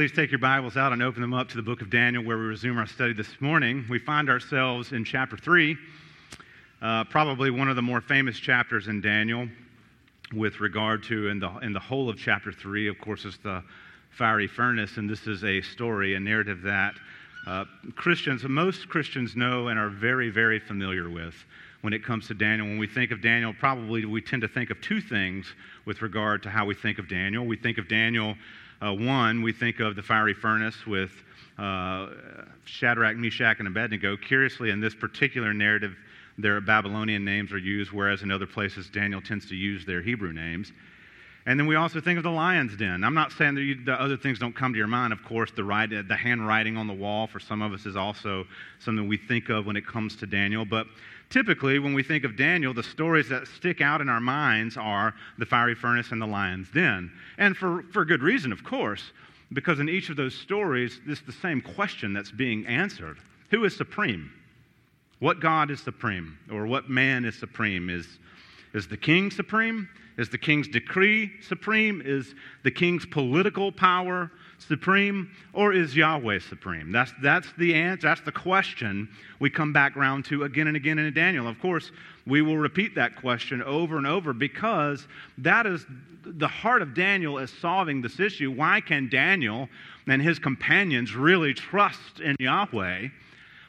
Please take your Bibles out and open them up to the book of Daniel, where we resume our study this morning. We find ourselves in chapter 3, uh, probably one of the more famous chapters in Daniel with regard to, in the, in the whole of chapter 3, of course, is the fiery furnace, and this is a story, a narrative that uh, Christians, most Christians know and are very, very familiar with when it comes to Daniel. When we think of Daniel, probably we tend to think of two things with regard to how we think of Daniel. We think of Daniel uh, one, we think of the fiery furnace with uh, Shadrach, Meshach, and Abednego. Curiously, in this particular narrative, their Babylonian names are used, whereas in other places, Daniel tends to use their Hebrew names. And then we also think of the lion's den. I'm not saying that you, the other things don't come to your mind. Of course, the, write, the handwriting on the wall for some of us is also something we think of when it comes to Daniel. But typically, when we think of Daniel, the stories that stick out in our minds are the fiery furnace and the lion's den. And for, for good reason, of course, because in each of those stories, it's the same question that's being answered Who is supreme? What God is supreme? Or what man is supreme? Is, is the king supreme? Is the king's decree supreme? Is the king's political power supreme? Or is Yahweh supreme? That's, that's the answer. That's the question we come back around to again and again in Daniel. Of course, we will repeat that question over and over because that is the heart of Daniel is solving this issue. Why can Daniel and his companions really trust in Yahweh?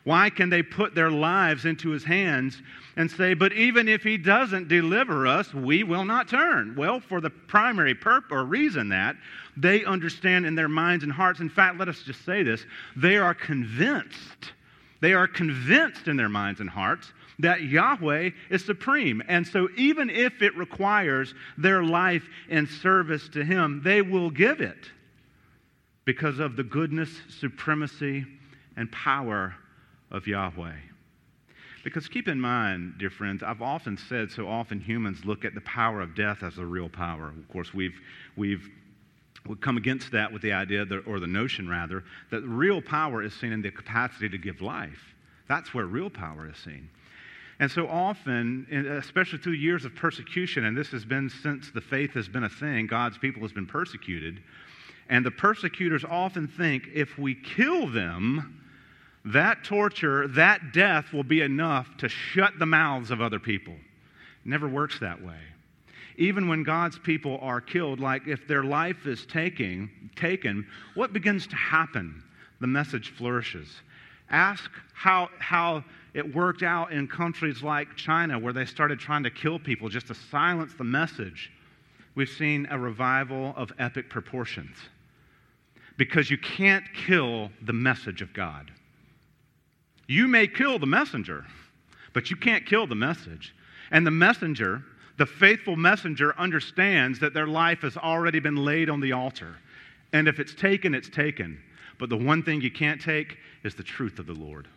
Why can they put their lives into his hands and say, But even if he doesn't deliver us, we will not turn? Well, for the primary purpose or reason that they understand in their minds and hearts, in fact, let us just say this, they are convinced, they are convinced in their minds and hearts that Yahweh is supreme. And so, even if it requires their life in service to him, they will give it because of the goodness, supremacy, and power of Yahweh. Because keep in mind, dear friends, I've often said so often humans look at the power of death as a real power. Of course, we've, we've we come against that with the idea, that, or the notion rather, that real power is seen in the capacity to give life. That's where real power is seen. And so often, especially through years of persecution, and this has been since the faith has been a thing, God's people has been persecuted. And the persecutors often think if we kill them, that torture, that death will be enough to shut the mouths of other people. It never works that way. Even when God's people are killed, like if their life is taking, taken, what begins to happen? The message flourishes. Ask how, how it worked out in countries like China, where they started trying to kill people just to silence the message. We've seen a revival of epic proportions because you can't kill the message of God. You may kill the messenger, but you can't kill the message. And the messenger, the faithful messenger, understands that their life has already been laid on the altar. And if it's taken, it's taken. But the one thing you can't take is the truth of the Lord.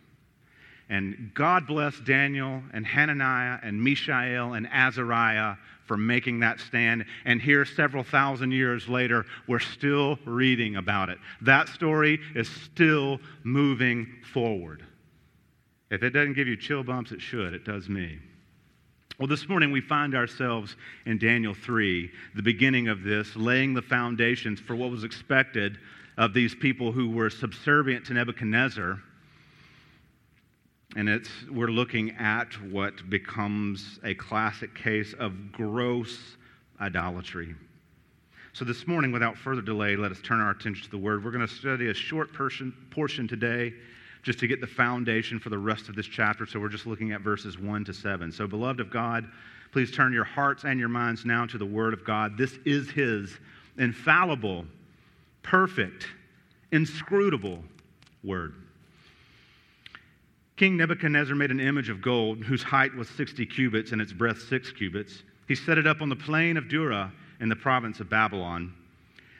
And God bless Daniel and Hananiah and Mishael and Azariah for making that stand. And here, several thousand years later, we're still reading about it. That story is still moving forward. If it doesn't give you chill bumps, it should. It does me. Well, this morning we find ourselves in Daniel 3, the beginning of this, laying the foundations for what was expected of these people who were subservient to Nebuchadnezzar. And it's, we're looking at what becomes a classic case of gross idolatry. So, this morning, without further delay, let us turn our attention to the Word. We're going to study a short portion, portion today just to get the foundation for the rest of this chapter. So we're just looking at verses 1 to 7. So, beloved of God, please turn your hearts and your minds now to the Word of God. This is His infallible, perfect, inscrutable Word. King Nebuchadnezzar made an image of gold whose height was 60 cubits and its breadth 6 cubits. He set it up on the plain of Dura in the province of Babylon.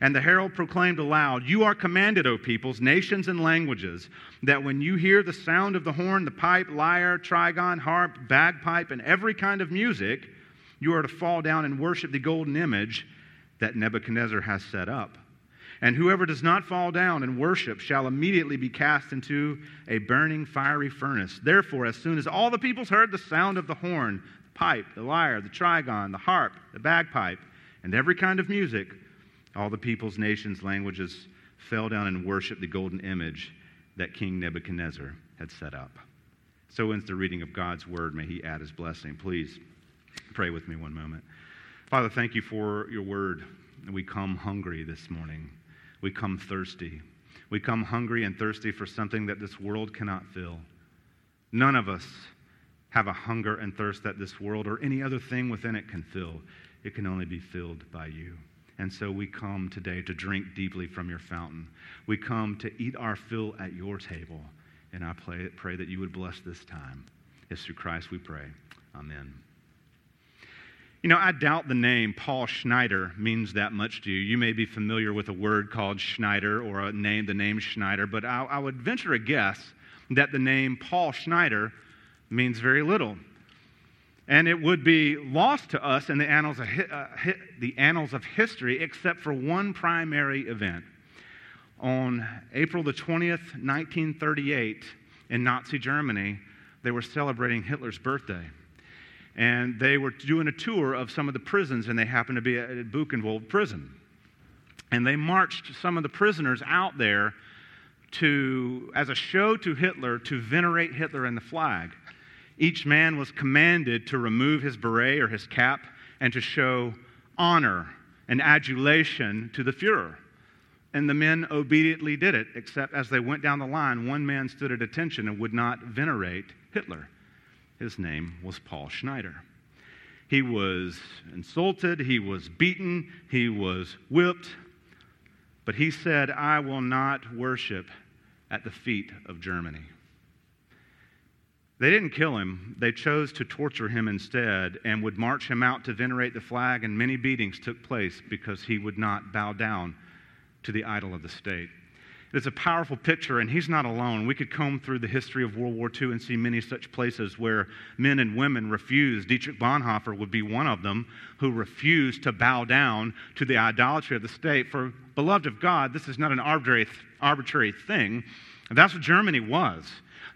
And the herald proclaimed aloud, You are commanded, O peoples, nations, and languages, that when you hear the sound of the horn, the pipe, lyre, trigon, harp, bagpipe, and every kind of music, you are to fall down and worship the golden image that Nebuchadnezzar has set up. And whoever does not fall down and worship shall immediately be cast into a burning fiery furnace. Therefore, as soon as all the peoples heard the sound of the horn, the pipe, the lyre, the trigon, the harp, the bagpipe, and every kind of music, all the peoples, nations, languages fell down and worshiped the golden image that King Nebuchadnezzar had set up. So ends the reading of God's word. May he add his blessing. Please pray with me one moment. Father, thank you for your word. We come hungry this morning. We come thirsty. We come hungry and thirsty for something that this world cannot fill. None of us have a hunger and thirst that this world or any other thing within it can fill. It can only be filled by you. And so we come today to drink deeply from your fountain. We come to eat our fill at your table. And I pray, pray that you would bless this time. It's through Christ we pray. Amen. You know, I doubt the name Paul Schneider means that much to you. You may be familiar with a word called Schneider or a name, the name Schneider, but I, I would venture a guess that the name Paul Schneider means very little. And it would be lost to us in the annals of, uh, the annals of history except for one primary event. On April the 20th, 1938, in Nazi Germany, they were celebrating Hitler's birthday and they were doing a tour of some of the prisons, and they happened to be at Buchenwald prison. And they marched some of the prisoners out there to, as a show to Hitler, to venerate Hitler and the flag. Each man was commanded to remove his beret or his cap and to show honor and adulation to the Fuhrer. And the men obediently did it, except as they went down the line, one man stood at attention and would not venerate Hitler. His name was Paul Schneider. He was insulted, he was beaten, he was whipped, but he said, I will not worship at the feet of Germany. They didn't kill him. They chose to torture him instead and would march him out to venerate the flag, and many beatings took place because he would not bow down to the idol of the state. It's a powerful picture, and he's not alone. We could comb through the history of World War II and see many such places where men and women refused. Dietrich Bonhoeffer would be one of them who refused to bow down to the idolatry of the state. For, beloved of God, this is not an arbitrary, arbitrary thing. That's what Germany was.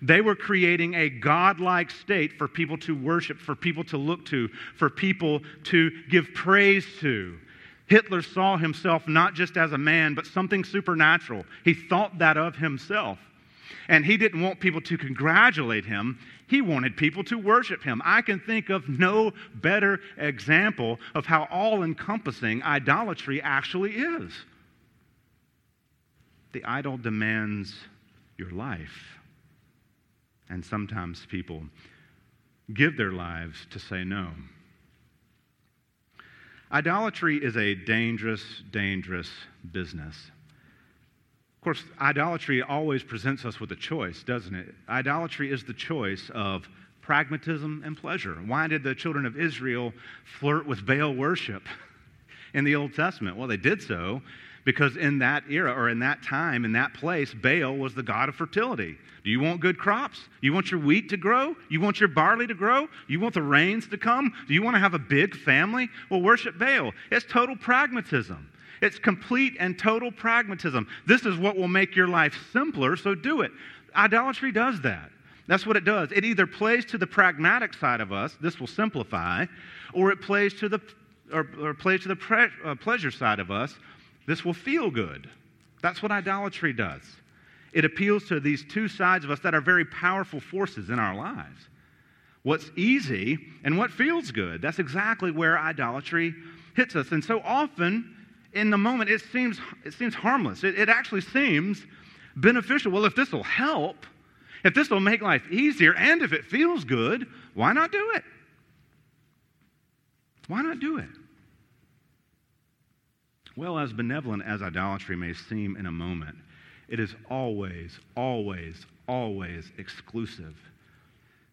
They were creating a godlike state for people to worship, for people to look to, for people to give praise to. Hitler saw himself not just as a man, but something supernatural. He thought that of himself. And he didn't want people to congratulate him. He wanted people to worship him. I can think of no better example of how all encompassing idolatry actually is. The idol demands your life. And sometimes people give their lives to say no. Idolatry is a dangerous, dangerous business. Of course, idolatry always presents us with a choice, doesn't it? Idolatry is the choice of pragmatism and pleasure. Why did the children of Israel flirt with Baal worship in the Old Testament? Well, they did so because in that era or in that time, in that place, Baal was the god of fertility. Do you want good crops? You want your wheat to grow? You want your barley to grow? You want the rains to come? Do you want to have a big family? Well, worship Baal. It's total pragmatism. It's complete and total pragmatism. This is what will make your life simpler, so do it. Idolatry does that. That's what it does. It either plays to the pragmatic side of us, this will simplify, or it plays to the or, or plays to the pre- uh, pleasure side of us, this will feel good. That's what idolatry does. It appeals to these two sides of us that are very powerful forces in our lives. What's easy and what feels good. That's exactly where idolatry hits us. And so often, in the moment, it seems, it seems harmless. It, it actually seems beneficial. Well, if this will help, if this will make life easier, and if it feels good, why not do it? Why not do it? Well, as benevolent as idolatry may seem in a moment, it is always, always, always exclusive.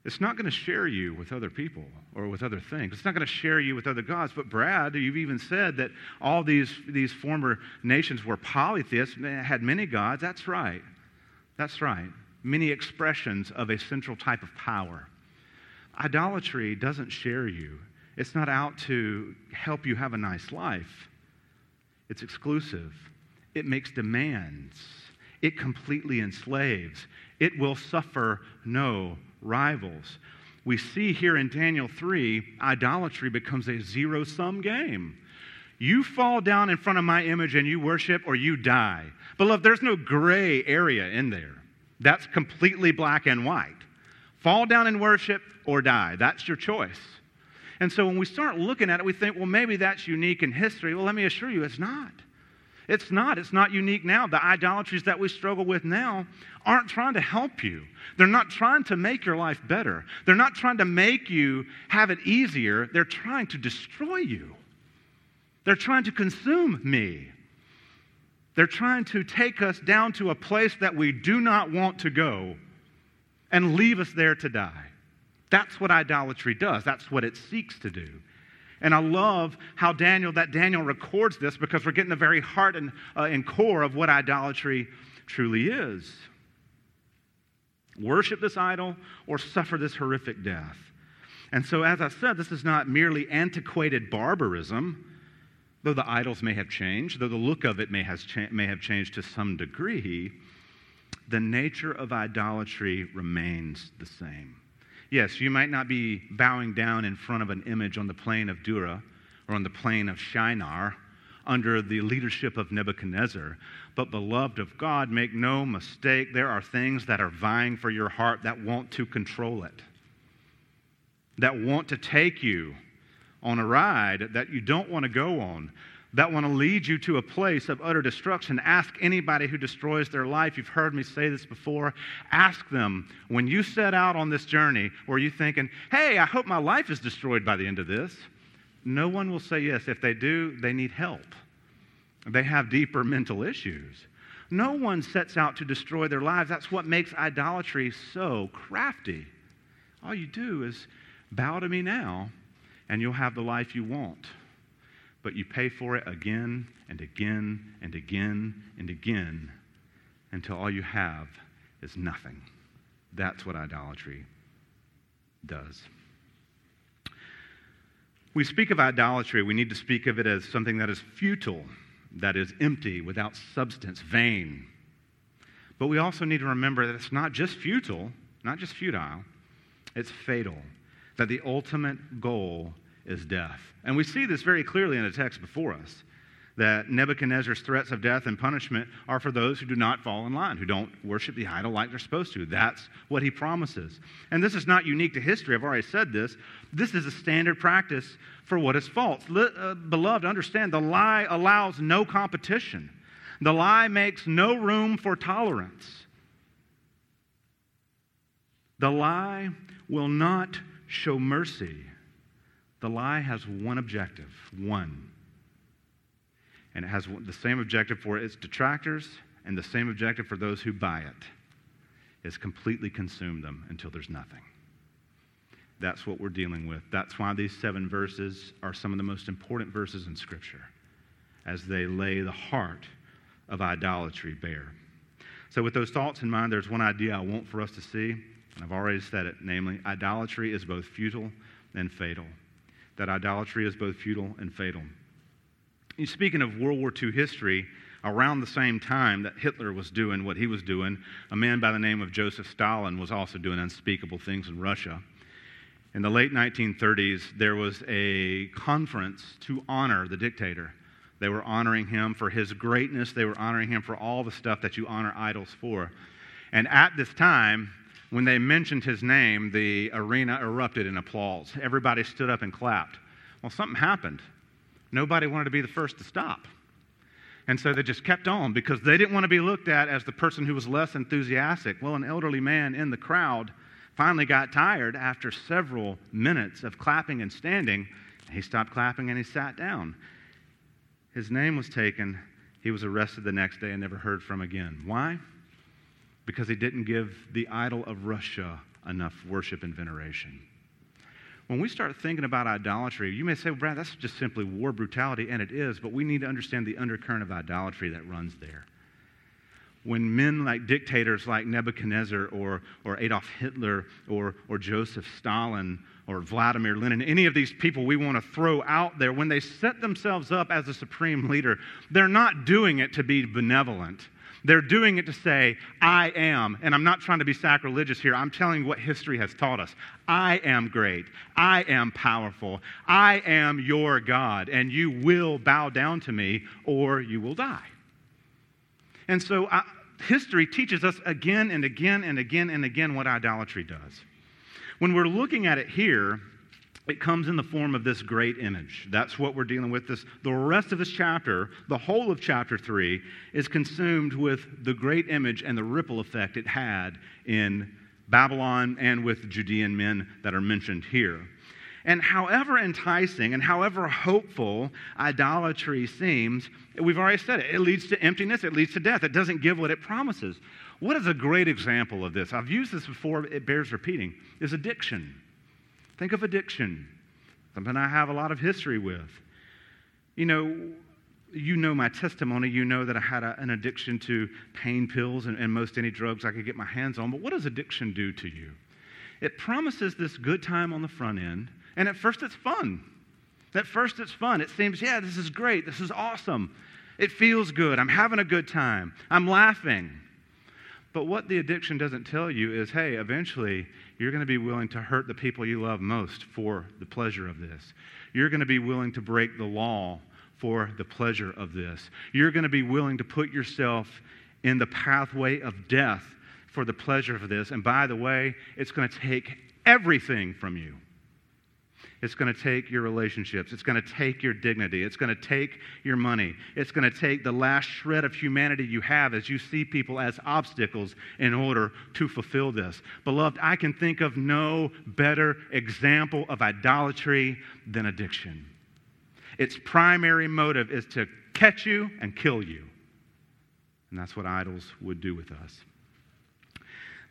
it's not going to share you with other people or with other things. It's not going to share you with other gods. But, Brad, you've even said that all these, these former nations were polytheists, had many gods. That's right. That's right. Many expressions of a central type of power. Idolatry doesn't share you, it's not out to help you have a nice life. It's exclusive, it makes demands, it completely enslaves, it will suffer no rivals. We see here in Daniel 3, idolatry becomes a zero sum game. You fall down in front of my image and you worship, or you die. Beloved, there's no gray area in there. That's completely black and white. Fall down and worship or die. That's your choice. And so when we start looking at it, we think, well, maybe that's unique in history. Well, let me assure you, it's not. It's not. It's not unique now. The idolatries that we struggle with now aren't trying to help you. They're not trying to make your life better. They're not trying to make you have it easier. They're trying to destroy you. They're trying to consume me. They're trying to take us down to a place that we do not want to go and leave us there to die. That's what idolatry does. That's what it seeks to do. And I love how Daniel, that Daniel records this because we're getting the very heart and, uh, and core of what idolatry truly is. Worship this idol or suffer this horrific death. And so, as I said, this is not merely antiquated barbarism, though the idols may have changed, though the look of it may, has cha- may have changed to some degree, the nature of idolatry remains the same. Yes, you might not be bowing down in front of an image on the plain of Dura or on the plain of Shinar under the leadership of Nebuchadnezzar. But, beloved of God, make no mistake, there are things that are vying for your heart that want to control it, that want to take you on a ride that you don't want to go on, that want to lead you to a place of utter destruction. Ask anybody who destroys their life. You've heard me say this before. Ask them when you set out on this journey, were you thinking, hey, I hope my life is destroyed by the end of this? No one will say yes. If they do, they need help. They have deeper mental issues. No one sets out to destroy their lives. That's what makes idolatry so crafty. All you do is bow to me now, and you'll have the life you want but you pay for it again and again and again and again until all you have is nothing. That's what idolatry does. We speak of idolatry, we need to speak of it as something that is futile, that is empty, without substance, vain. But we also need to remember that it's not just futile, not just futile, it's fatal. That the ultimate goal is death. And we see this very clearly in the text before us that Nebuchadnezzar's threats of death and punishment are for those who do not fall in line, who don't worship the idol like they're supposed to. That's what he promises. And this is not unique to history. I've already said this. This is a standard practice for what is false. Uh, beloved, understand the lie allows no competition, the lie makes no room for tolerance. The lie will not show mercy. The lie has one objective, one. And it has the same objective for its detractors and the same objective for those who buy it is completely consume them until there's nothing. That's what we're dealing with. That's why these seven verses are some of the most important verses in Scripture as they lay the heart of idolatry bare. So, with those thoughts in mind, there's one idea I want for us to see, and I've already said it namely, idolatry is both futile and fatal that idolatry is both futile and fatal. Speaking of World War II history, around the same time that Hitler was doing what he was doing, a man by the name of Joseph Stalin was also doing unspeakable things in Russia. In the late 1930s, there was a conference to honor the dictator. They were honoring him for his greatness, they were honoring him for all the stuff that you honor idols for. And at this time, when they mentioned his name, the arena erupted in applause. Everybody stood up and clapped. Well, something happened. Nobody wanted to be the first to stop. And so they just kept on because they didn't want to be looked at as the person who was less enthusiastic. Well, an elderly man in the crowd finally got tired after several minutes of clapping and standing. He stopped clapping and he sat down. His name was taken. He was arrested the next day and never heard from again. Why? Because he didn't give the idol of Russia enough worship and veneration. When we start thinking about idolatry, you may say, well, Brad, that's just simply war brutality, and it is, but we need to understand the undercurrent of idolatry that runs there. When men like dictators like Nebuchadnezzar or, or Adolf Hitler or, or Joseph Stalin or Vladimir Lenin, any of these people we want to throw out there, when they set themselves up as a supreme leader, they're not doing it to be benevolent. They're doing it to say, I am. And I'm not trying to be sacrilegious here. I'm telling what history has taught us. I am great. I am powerful. I am your God. And you will bow down to me or you will die. And so uh, history teaches us again and again and again and again what idolatry does. When we're looking at it here, it comes in the form of this great image. That's what we're dealing with. This, the rest of this chapter, the whole of chapter 3, is consumed with the great image and the ripple effect it had in Babylon and with Judean men that are mentioned here. And however enticing and however hopeful idolatry seems, we've already said it, it leads to emptiness, it leads to death. It doesn't give what it promises. What is a great example of this? I've used this before, it bears repeating, is addiction. Think of addiction, something I have a lot of history with. You know, you know my testimony. You know that I had a, an addiction to pain pills and, and most any drugs I could get my hands on. But what does addiction do to you? It promises this good time on the front end, and at first it's fun. At first it's fun. It seems, yeah, this is great. This is awesome. It feels good. I'm having a good time. I'm laughing. But what the addiction doesn't tell you is hey, eventually you're going to be willing to hurt the people you love most for the pleasure of this. You're going to be willing to break the law for the pleasure of this. You're going to be willing to put yourself in the pathway of death for the pleasure of this. And by the way, it's going to take everything from you. It's going to take your relationships. It's going to take your dignity. It's going to take your money. It's going to take the last shred of humanity you have as you see people as obstacles in order to fulfill this. Beloved, I can think of no better example of idolatry than addiction. Its primary motive is to catch you and kill you. And that's what idols would do with us.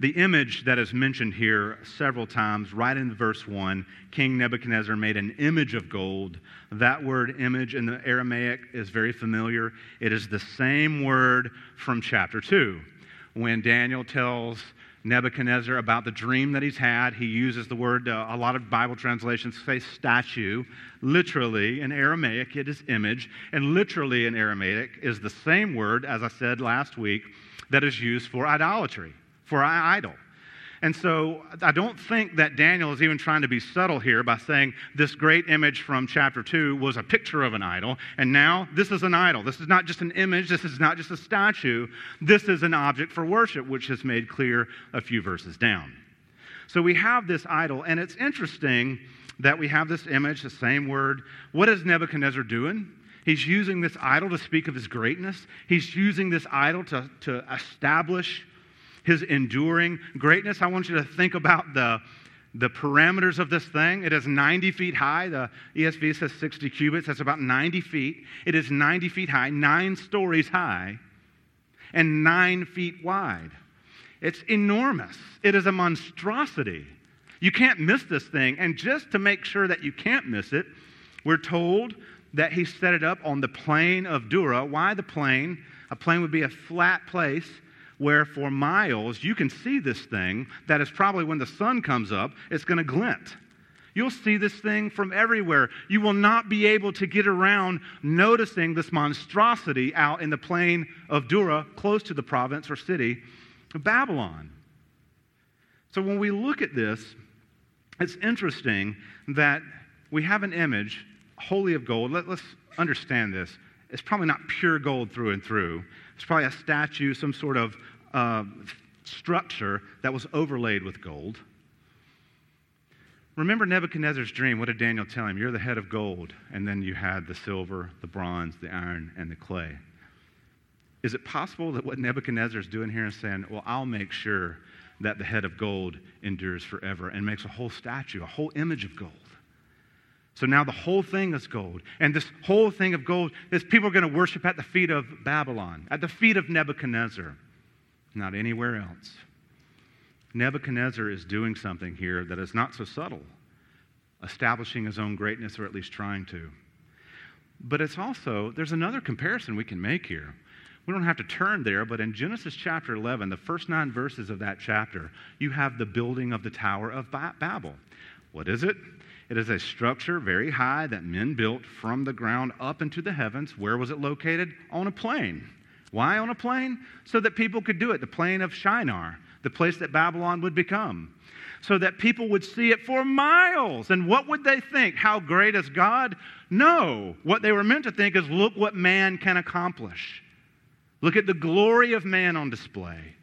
The image that is mentioned here several times, right in verse 1, King Nebuchadnezzar made an image of gold. That word image in the Aramaic is very familiar. It is the same word from chapter 2. When Daniel tells Nebuchadnezzar about the dream that he's had, he uses the word, uh, a lot of Bible translations say statue. Literally, in Aramaic, it is image. And literally, in Aramaic, is the same word, as I said last week, that is used for idolatry for an idol. And so I don't think that Daniel is even trying to be subtle here by saying this great image from chapter 2 was a picture of an idol, and now this is an idol. This is not just an image, this is not just a statue, this is an object for worship, which is made clear a few verses down. So we have this idol, and it's interesting that we have this image, the same word. What is Nebuchadnezzar doing? He's using this idol to speak of his greatness. He's using this idol to, to establish his enduring greatness. I want you to think about the, the parameters of this thing. It is 90 feet high. The ESV says 60 cubits. That's about 90 feet. It is 90 feet high, nine stories high, and nine feet wide. It's enormous. It is a monstrosity. You can't miss this thing. And just to make sure that you can't miss it, we're told that he set it up on the plain of Dura. Why the plain? A plain would be a flat place where for miles you can see this thing that is probably when the sun comes up, it's going to glint. You'll see this thing from everywhere. You will not be able to get around noticing this monstrosity out in the plain of Dura, close to the province or city of Babylon. So when we look at this, it's interesting that we have an image wholly of gold. Let, us understand this. It's probably not pure gold through and through. It's probably a statue, some sort of uh, structure that was overlaid with gold. Remember Nebuchadnezzar's dream. What did Daniel tell him? You're the head of gold, and then you had the silver, the bronze, the iron, and the clay. Is it possible that what Nebuchadnezzar is doing here is saying, Well, I'll make sure that the head of gold endures forever and makes a whole statue, a whole image of gold? So now the whole thing is gold. And this whole thing of gold is people are going to worship at the feet of Babylon, at the feet of Nebuchadnezzar. not anywhere else. Nebuchadnezzar is doing something here that is not so subtle, establishing his own greatness, or at least trying to. But it's also, there's another comparison we can make here. We don't have to turn there, but in Genesis chapter 11, the first nine verses of that chapter, you have the building of the Tower of Babel. What is it? It is a structure very high that men built from the ground up into the heavens. Where was it located? On a plain. Why on a plain? So that people could do it, the plain of Shinar, the place that Babylon would become. So that people would see it for miles. And what would they think? How great is God? No. What they were meant to think is look what man can accomplish. Look at the glory of man on display.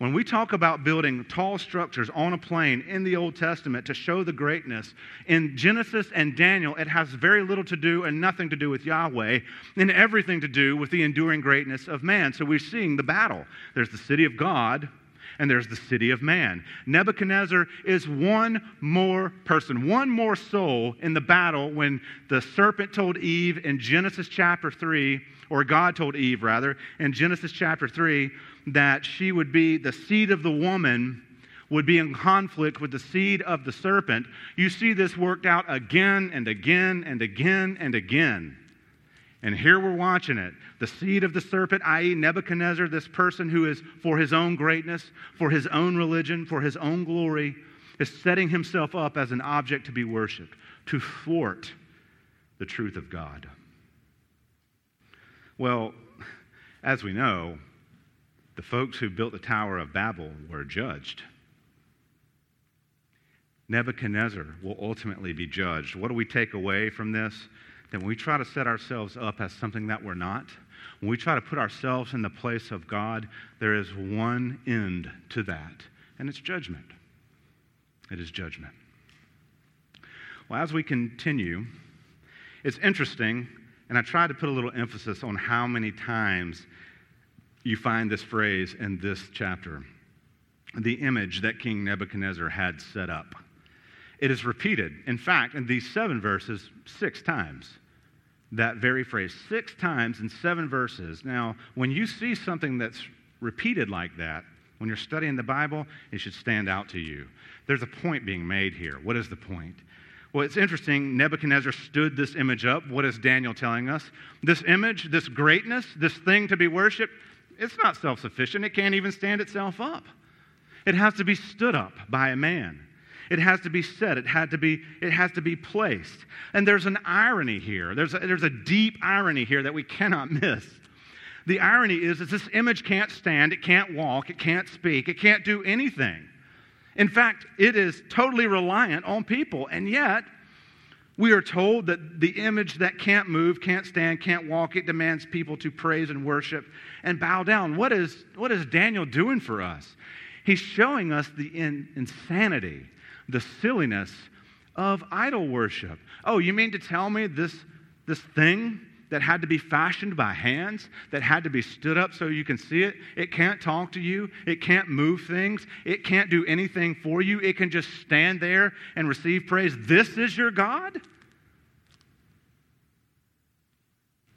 When we talk about building tall structures on a plain in the Old Testament to show the greatness, in Genesis and Daniel, it has very little to do and nothing to do with Yahweh, and everything to do with the enduring greatness of man. So we're seeing the battle. There's the city of God, and there's the city of man. Nebuchadnezzar is one more person, one more soul in the battle when the serpent told Eve in Genesis chapter 3, or God told Eve rather, in Genesis chapter 3, that she would be the seed of the woman would be in conflict with the seed of the serpent. You see this worked out again and again and again and again. And here we're watching it. The seed of the serpent, i.e., Nebuchadnezzar, this person who is for his own greatness, for his own religion, for his own glory, is setting himself up as an object to be worshiped, to thwart the truth of God. Well, as we know, the folks who built the Tower of Babel were judged. Nebuchadnezzar will ultimately be judged. What do we take away from this? That when we try to set ourselves up as something that we're not, when we try to put ourselves in the place of God, there is one end to that, and it's judgment. It is judgment. Well, as we continue, it's interesting, and I tried to put a little emphasis on how many times you find this phrase in this chapter the image that King Nebuchadnezzar had set up. It is repeated, in fact, in these seven verses, six times. That very phrase, six times in seven verses. Now, when you see something that's repeated like that, when you're studying the Bible, it should stand out to you. There's a point being made here. What is the point? Well, it's interesting. Nebuchadnezzar stood this image up. What is Daniel telling us? This image, this greatness, this thing to be worshiped, it's not self sufficient. It can't even stand itself up. It has to be stood up by a man. It has to be said. It, had to be, it has to be placed. And there's an irony here. There's a, there's a deep irony here that we cannot miss. The irony is that this image can't stand, it can't walk, it can't speak, it can't do anything. In fact, it is totally reliant on people. And yet, we are told that the image that can't move, can't stand, can't walk, it demands people to praise and worship and bow down. What is, what is Daniel doing for us? He's showing us the in, insanity, the silliness of idol worship. Oh, you mean to tell me this, this thing that had to be fashioned by hands, that had to be stood up so you can see it, it can't talk to you, it can't move things, it can't do anything for you, it can just stand there and receive praise. This is your God?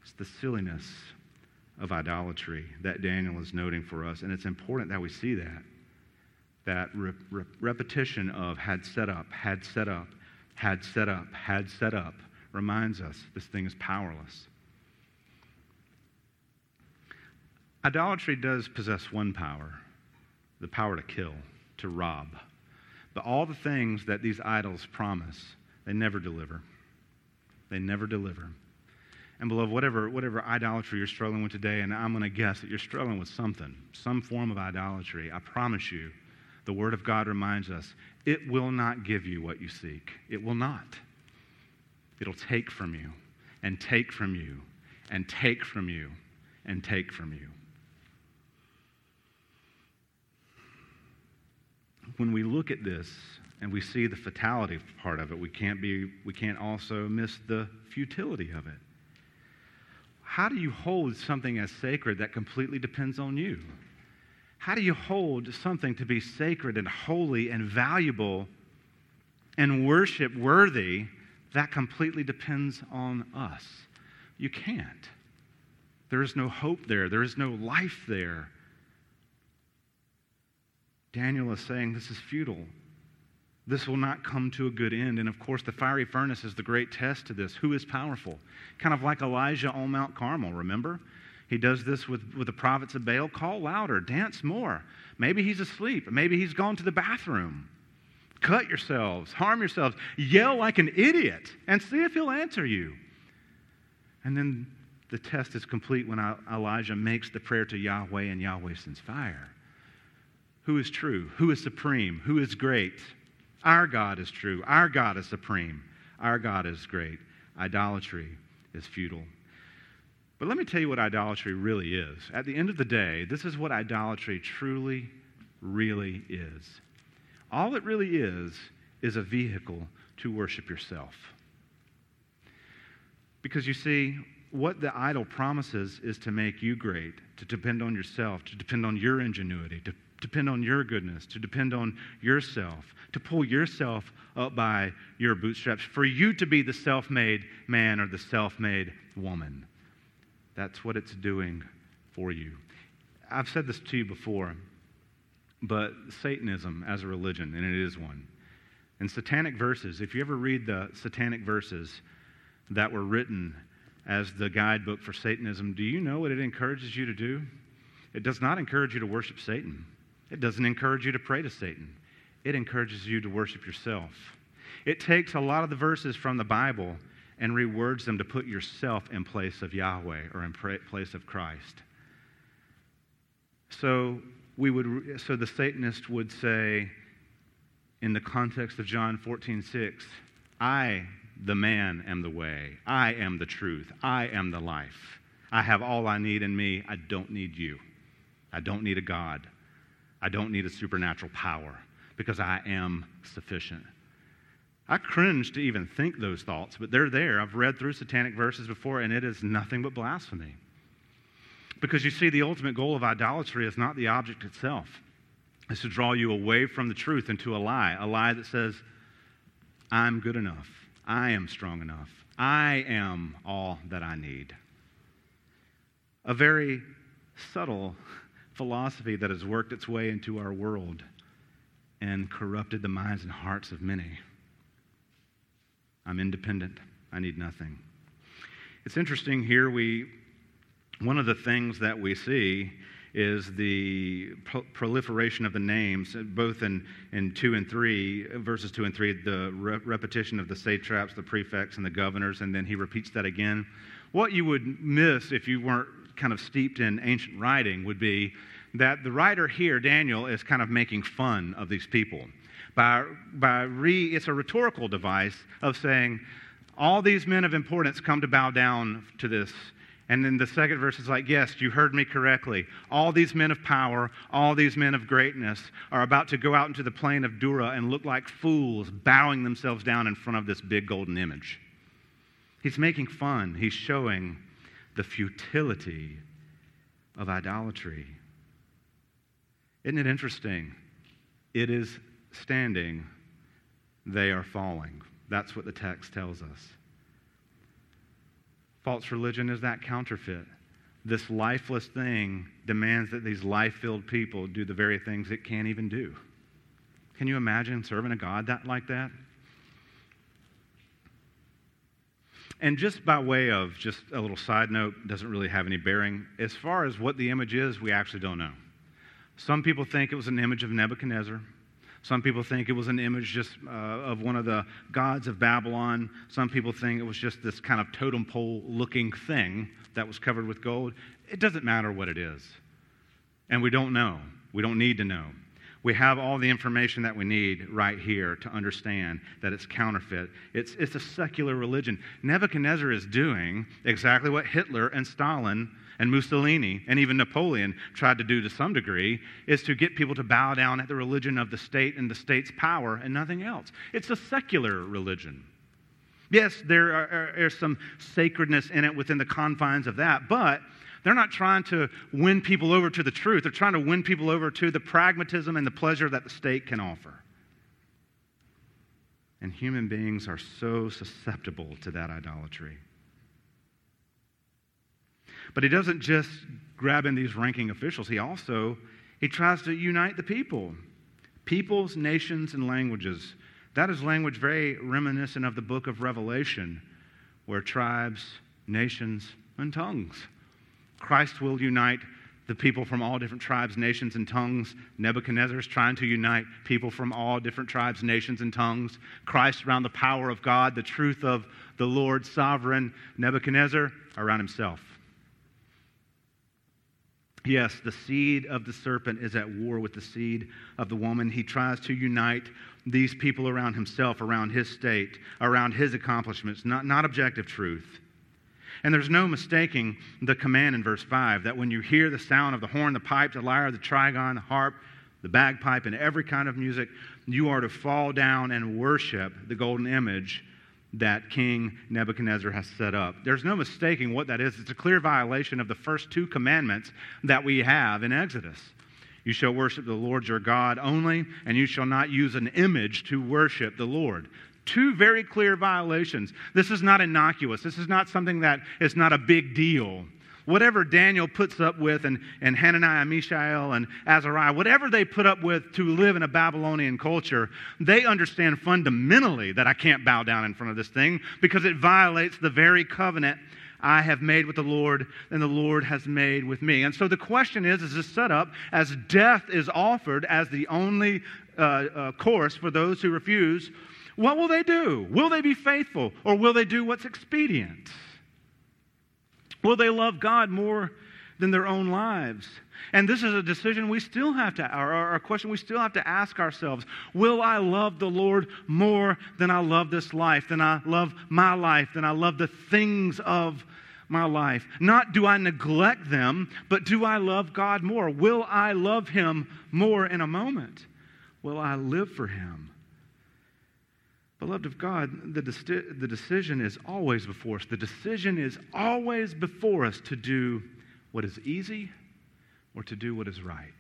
It's the silliness of idolatry that Daniel is noting for us, and it's important that we see that. That re- re- repetition of had set up, had set up, had set up, had set up reminds us this thing is powerless. Idolatry does possess one power the power to kill, to rob. But all the things that these idols promise, they never deliver. They never deliver. And beloved, whatever, whatever idolatry you're struggling with today, and I'm going to guess that you're struggling with something, some form of idolatry, I promise you, the Word of God reminds us it will not give you what you seek. It will not. It'll take from you, and take from you, and take from you, and take from you. when we look at this and we see the fatality part of it, we can't, be, we can't also miss the futility of it. How do you hold something as sacred that completely depends on you? How do you hold something to be sacred and holy and valuable and worship worthy that completely depends on us? You can't. There is no hope there, there is no life there. Daniel is saying this is futile. This will not come to a good end. And of course, the fiery furnace is the great test to this. Who is powerful? Kind of like Elijah on Mount Carmel, remember? He does this with, with the prophets of Baal. Call louder, dance more. Maybe he's asleep. Maybe he's gone to the bathroom. Cut yourselves, harm yourselves, yell like an idiot, and see if he'll answer you. And then the test is complete when Elijah makes the prayer to Yahweh and Yahweh sends fire. Who is true? Who is supreme? Who is great? Our God is true. Our God is supreme. Our God is great. Idolatry is futile. But let me tell you what idolatry really is. At the end of the day, this is what idolatry truly, really is. All it really is, is a vehicle to worship yourself. Because you see, what the idol promises is to make you great, to depend on yourself, to depend on your ingenuity, to depend on your goodness, to depend on yourself, to pull yourself up by your bootstraps, for you to be the self made man or the self made woman. That's what it's doing for you. I've said this to you before, but Satanism as a religion, and it is one, and satanic verses, if you ever read the satanic verses that were written as the guidebook for Satanism, do you know what it encourages you to do? It does not encourage you to worship Satan. It doesn't encourage you to pray to Satan. It encourages you to worship yourself. It takes a lot of the verses from the Bible and rewords them to put yourself in place of Yahweh or in place of Christ. So we would so the Satanist would say in the context of John 14, 6, I, the man, am the way. I am the truth. I am the life. I have all I need in me. I don't need you. I don't need a God. I don't need a supernatural power because I am sufficient. I cringe to even think those thoughts, but they're there. I've read through satanic verses before, and it is nothing but blasphemy. Because you see, the ultimate goal of idolatry is not the object itself, it's to draw you away from the truth into a lie, a lie that says, I'm good enough, I am strong enough, I am all that I need. A very subtle philosophy that has worked its way into our world and corrupted the minds and hearts of many. I'm independent. I need nothing. It's interesting here we one of the things that we see is the pro- proliferation of the names, uh, both in, in 2 and 3, verses 2 and 3, the re- repetition of the satraps, the prefects, and the governors, and then he repeats that again. What you would miss if you weren't kind of steeped in ancient writing would be that the writer here, Daniel, is kind of making fun of these people by, by re, it's a rhetorical device of saying, all these men of importance come to bow down to this. And then the second verse is like, Yes, you heard me correctly. All these men of power, all these men of greatness are about to go out into the plain of Dura and look like fools, bowing themselves down in front of this big golden image. He's making fun, he's showing the futility of idolatry. Isn't it interesting? It is standing, they are falling. That's what the text tells us. False religion is that counterfeit. This lifeless thing demands that these life filled people do the very things it can't even do. Can you imagine serving a God that, like that? And just by way of just a little side note, doesn't really have any bearing. As far as what the image is, we actually don't know. Some people think it was an image of Nebuchadnezzar. Some people think it was an image just uh, of one of the gods of Babylon. Some people think it was just this kind of totem pole looking thing that was covered with gold. It doesn't matter what it is. And we don't know. We don't need to know. We have all the information that we need right here to understand that it's counterfeit. It's, it's a secular religion. Nebuchadnezzar is doing exactly what Hitler and Stalin and Mussolini and even Napoleon tried to do to some degree is to get people to bow down at the religion of the state and the state's power and nothing else. It's a secular religion. Yes, there are, are, are some sacredness in it within the confines of that, but they're not trying to win people over to the truth. They're trying to win people over to the pragmatism and the pleasure that the state can offer. And human beings are so susceptible to that idolatry. But he doesn't just grab in these ranking officials. He also he tries to unite the people. Peoples, nations, and languages. That is language very reminiscent of the book of Revelation, where tribes, nations, and tongues. Christ will unite the people from all different tribes, nations, and tongues. Nebuchadnezzar is trying to unite people from all different tribes, nations, and tongues. Christ around the power of God, the truth of the Lord, sovereign. Nebuchadnezzar around himself. Yes, the seed of the serpent is at war with the seed of the woman. He tries to unite these people around himself, around his state, around his accomplishments, not, not objective truth. And there's no mistaking the command in verse 5 that when you hear the sound of the horn, the pipe, the lyre, the trigon, the harp, the bagpipe, and every kind of music, you are to fall down and worship the golden image that King Nebuchadnezzar has set up. There's no mistaking what that is. It's a clear violation of the first two commandments that we have in Exodus. You shall worship the Lord your God only, and you shall not use an image to worship the Lord. Two very clear violations. This is not innocuous. This is not something that is not a big deal. Whatever Daniel puts up with, and, and Hananiah, Mishael, and Azariah, whatever they put up with to live in a Babylonian culture, they understand fundamentally that I can't bow down in front of this thing because it violates the very covenant I have made with the Lord and the Lord has made with me. And so the question is is this set up as death is offered as the only uh, uh, course for those who refuse? What will they do? Will they be faithful or will they do what's expedient? Will they love God more than their own lives? And this is a decision we still have to, or a question we still have to ask ourselves. Will I love the Lord more than I love this life, than I love my life, than I love the things of my life? Not do I neglect them, but do I love God more? Will I love Him more in a moment? Will I live for Him? Beloved of God, the, the decision is always before us. The decision is always before us to do what is easy or to do what is right.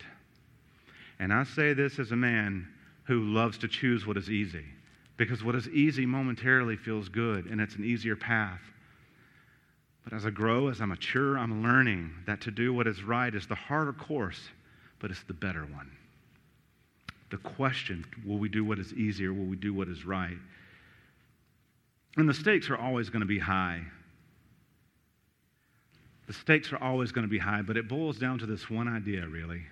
And I say this as a man who loves to choose what is easy, because what is easy momentarily feels good and it's an easier path. But as I grow, as I mature, I'm learning that to do what is right is the harder course, but it's the better one the question will we do what is easy or will we do what is right? And the stakes are always going to be high. The stakes are always going to be high, but it boils down to this one idea, really.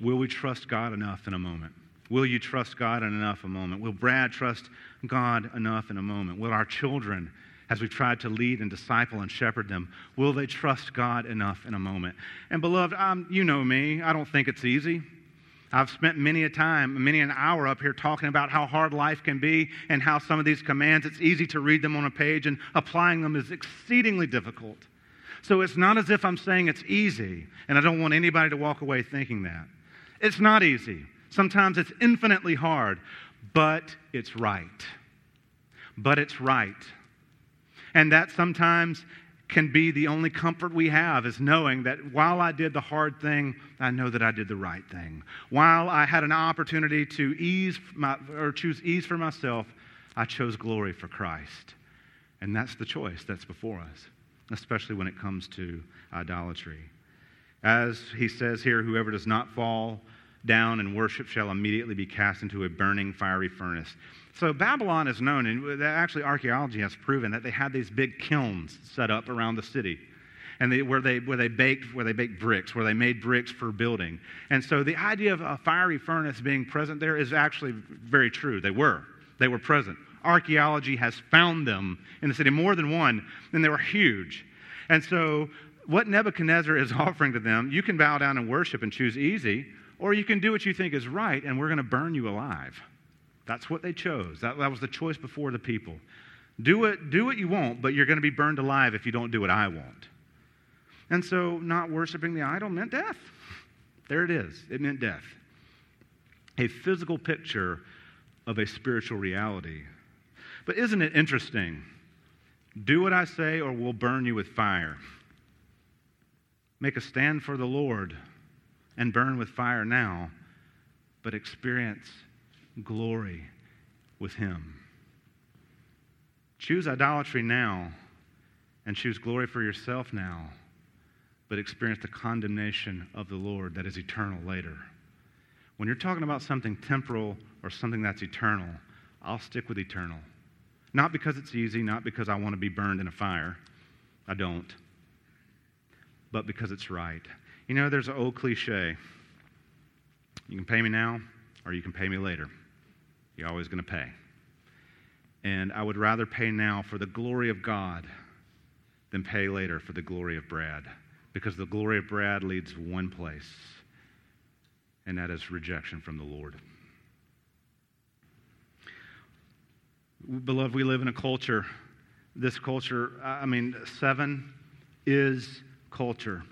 Will we trust God enough in a moment? Will you trust God enough in enough a moment? Will Brad trust God enough in a moment? Will our children, as we try to lead and disciple and shepherd them, will they trust God enough in a moment? And beloved, um, you know me. I don't think it's easy. I've spent many a time, many an hour up here talking about how hard life can be and how some of these commands, it's easy to read them on a page and applying them is exceedingly difficult. So it's not as if I'm saying it's easy, and I don't want anybody to walk away thinking that. It's not easy. Sometimes it's infinitely hard, but it's right. But it's right. And that sometimes can be the only comfort we have is knowing that while I did the hard thing, I know that I did the right thing. While I had an opportunity to ease my, or choose ease for myself, I chose glory for Christ. And that's the choice that's before us, especially when it comes to idolatry. As he says here, whoever does not fall down and worship shall immediately be cast into a burning fiery furnace. So Babylon is known, and actually archaeology has proven that they had these big kilns set up around the city. And they, where, they, where, they baked, where they baked bricks, where they made bricks for building. And so the idea of a fiery furnace being present there is actually very true. They were. They were present. Archaeology has found them in the city, more than one, and they were huge. And so what Nebuchadnezzar is offering to them, you can bow down and worship and choose easy, or you can do what you think is right, and we're going to burn you alive. That's what they chose. That, that was the choice before the people. Do it, do what you want, but you're going to be burned alive if you don't do what I want. And so, not worshiping the idol meant death. There it is. It meant death. A physical picture of a spiritual reality. But isn't it interesting? Do what I say, or we'll burn you with fire. Make a stand for the Lord and burn with fire now, but experience glory with Him. Choose idolatry now and choose glory for yourself now, but experience the condemnation of the Lord that is eternal later. When you're talking about something temporal or something that's eternal, I'll stick with eternal. Not because it's easy, not because I want to be burned in a fire. I don't. But because it's right. You know, there's an old cliche you can pay me now, or you can pay me later. You're always going to pay. And I would rather pay now for the glory of God than pay later for the glory of Brad. Because the glory of Brad leads one place, and that is rejection from the Lord. Beloved, we live in a culture. This culture, I mean, seven is culture.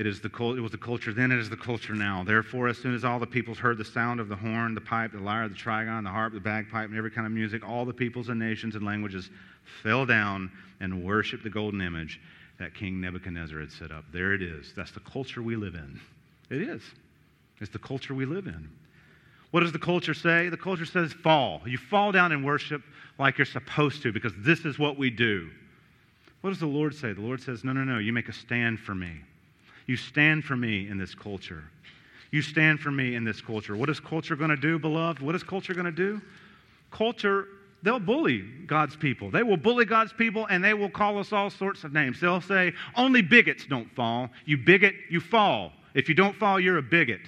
It, is the, it was the culture then, it is the culture now. Therefore, as soon as all the peoples heard the sound of the horn, the pipe, the lyre, the trigon, the harp, the bagpipe, and every kind of music, all the peoples and nations and languages fell down and worshiped the golden image that King Nebuchadnezzar had set up. There it is. That's the culture we live in. It is. It's the culture we live in. What does the culture say? The culture says fall. You fall down and worship like you're supposed to because this is what we do. What does the Lord say? The Lord says, No, no, no. You make a stand for me. You stand for me in this culture. You stand for me in this culture. What is culture going to do, beloved? What is culture going to do? Culture, they'll bully God's people. They will bully God's people and they will call us all sorts of names. They'll say, only bigots don't fall. You bigot, you fall. If you don't fall, you're a bigot.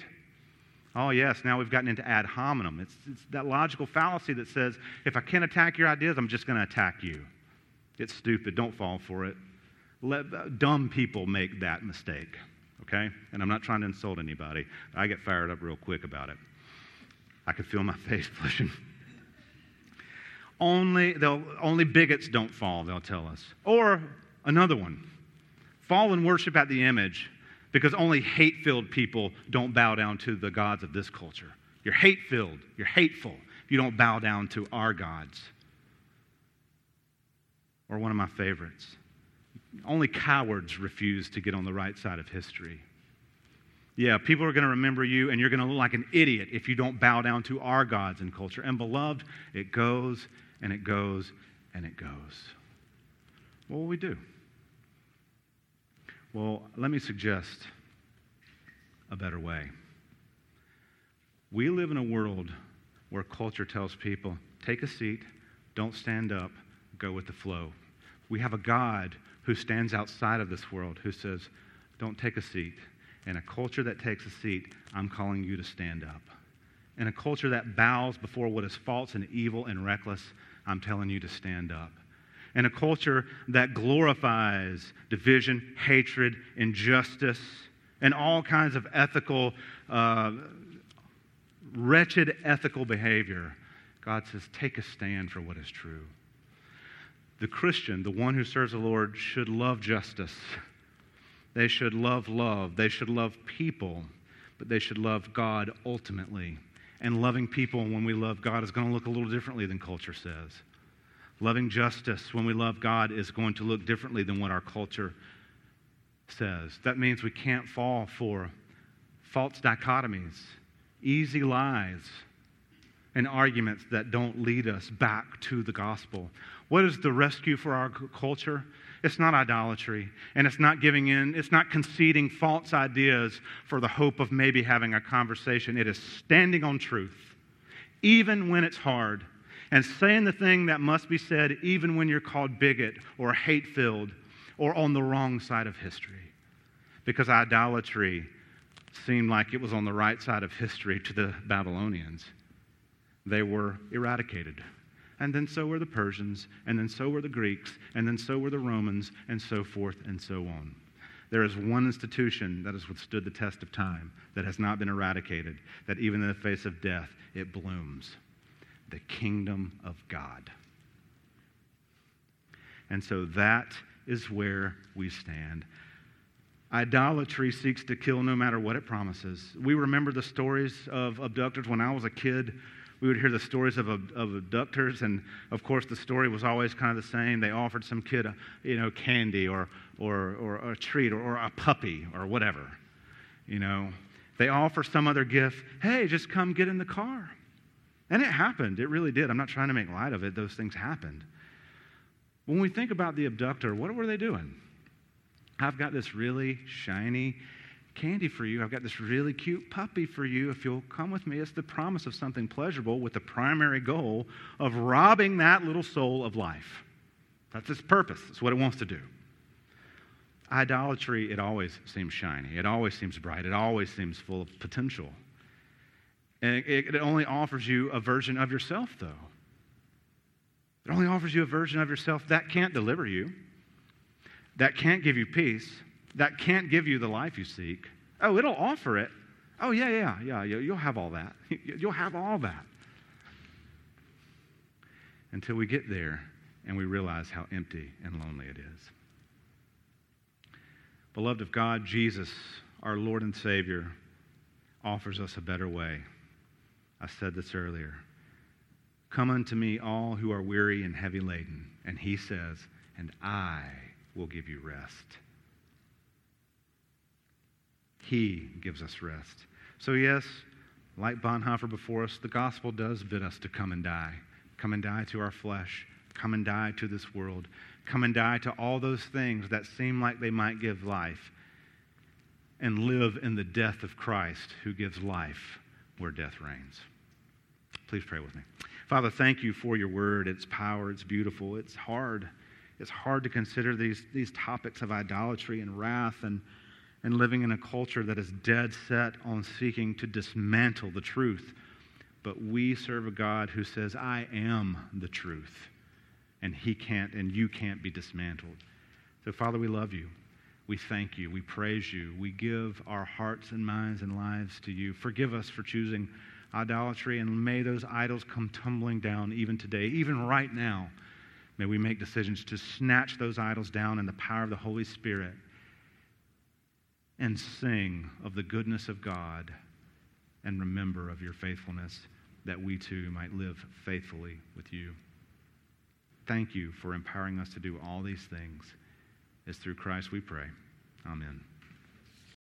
Oh, yes, now we've gotten into ad hominem. It's, it's that logical fallacy that says, if I can't attack your ideas, I'm just going to attack you. It's stupid. Don't fall for it. Let, uh, dumb people make that mistake okay? And I'm not trying to insult anybody. I get fired up real quick about it. I can feel my face flushing. only, they'll, only bigots don't fall, they'll tell us. Or another one fall and worship at the image because only hate filled people don't bow down to the gods of this culture. You're hate filled, you're hateful if you don't bow down to our gods. Or one of my favorites only cowards refuse to get on the right side of history. Yeah, people are going to remember you, and you're going to look like an idiot if you don't bow down to our gods and culture. And beloved, it goes and it goes and it goes. What will we do? Well, let me suggest a better way. We live in a world where culture tells people take a seat, don't stand up, go with the flow. We have a God who stands outside of this world who says, Don't take a seat. In a culture that takes a seat, I'm calling you to stand up. In a culture that bows before what is false and evil and reckless, I'm telling you to stand up. In a culture that glorifies division, hatred, injustice, and all kinds of ethical, uh, wretched ethical behavior, God says, take a stand for what is true the Christian, the one who serves the Lord, should love justice. They should love love. They should love people, but they should love God ultimately. And loving people when we love God is going to look a little differently than culture says. Loving justice when we love God is going to look differently than what our culture says. That means we can't fall for false dichotomies, easy lies, and arguments that don't lead us back to the gospel. What is the rescue for our culture? It's not idolatry, and it's not giving in, it's not conceding false ideas for the hope of maybe having a conversation. It is standing on truth, even when it's hard, and saying the thing that must be said, even when you're called bigot or hate filled or on the wrong side of history. Because idolatry seemed like it was on the right side of history to the Babylonians. They were eradicated and then so were the Persians, and then so were the Greeks, and then so were the Romans, and so forth and so on. There is one institution that has withstood the test of time, that has not been eradicated, that even in the face of death, it blooms the kingdom of God. And so that is where we stand. Idolatry seeks to kill no matter what it promises. We remember the stories of abductors when I was a kid we would hear the stories of, of abductors, and of course, the story was always kind of the same. They offered some kid, you know, candy or, or, or a treat or, or a puppy or whatever. You know, they offer some other gift. Hey, just come get in the car. And it happened. It really did. I'm not trying to make light of it. Those things happened. When we think about the abductor, what were they doing? I've got this really shiny candy for you. I've got this really cute puppy for you. If you'll come with me, it's the promise of something pleasurable with the primary goal of robbing that little soul of life. That's its purpose, it's what it wants to do. Idolatry, it always seems shiny, it always seems bright, it always seems full of potential. And it only offers you a version of yourself, though. It only offers you a version of yourself that can't deliver you, that can't give you peace, that can't give you the life you seek. Oh, it'll offer it. Oh, yeah, yeah, yeah, you'll have all that. You'll have all that. Until we get there and we realize how empty and lonely it is. Beloved of God, Jesus, our Lord and Savior, offers us a better way. I said this earlier. Come unto me, all who are weary and heavy laden. And he says, and I will give you rest. He gives us rest. So, yes, like Bonhoeffer before us, the gospel does bid us to come and die. Come and die to our flesh. Come and die to this world. Come and die to all those things that seem like they might give life. And live in the death of Christ who gives life where death reigns. Please pray with me. Father, thank you for your word. Its power, it's beautiful, it's hard. It's hard to consider these, these topics of idolatry and wrath and, and living in a culture that is dead set on seeking to dismantle the truth. But we serve a God who says, I am the truth, and he can't and you can't be dismantled. So, Father, we love you. We thank you. We praise you. We give our hearts and minds and lives to you. Forgive us for choosing idolatry, and may those idols come tumbling down even today, even right now. May we make decisions to snatch those idols down in the power of the Holy Spirit and sing of the goodness of God and remember of your faithfulness that we too might live faithfully with you. Thank you for empowering us to do all these things. It's through Christ we pray. Amen.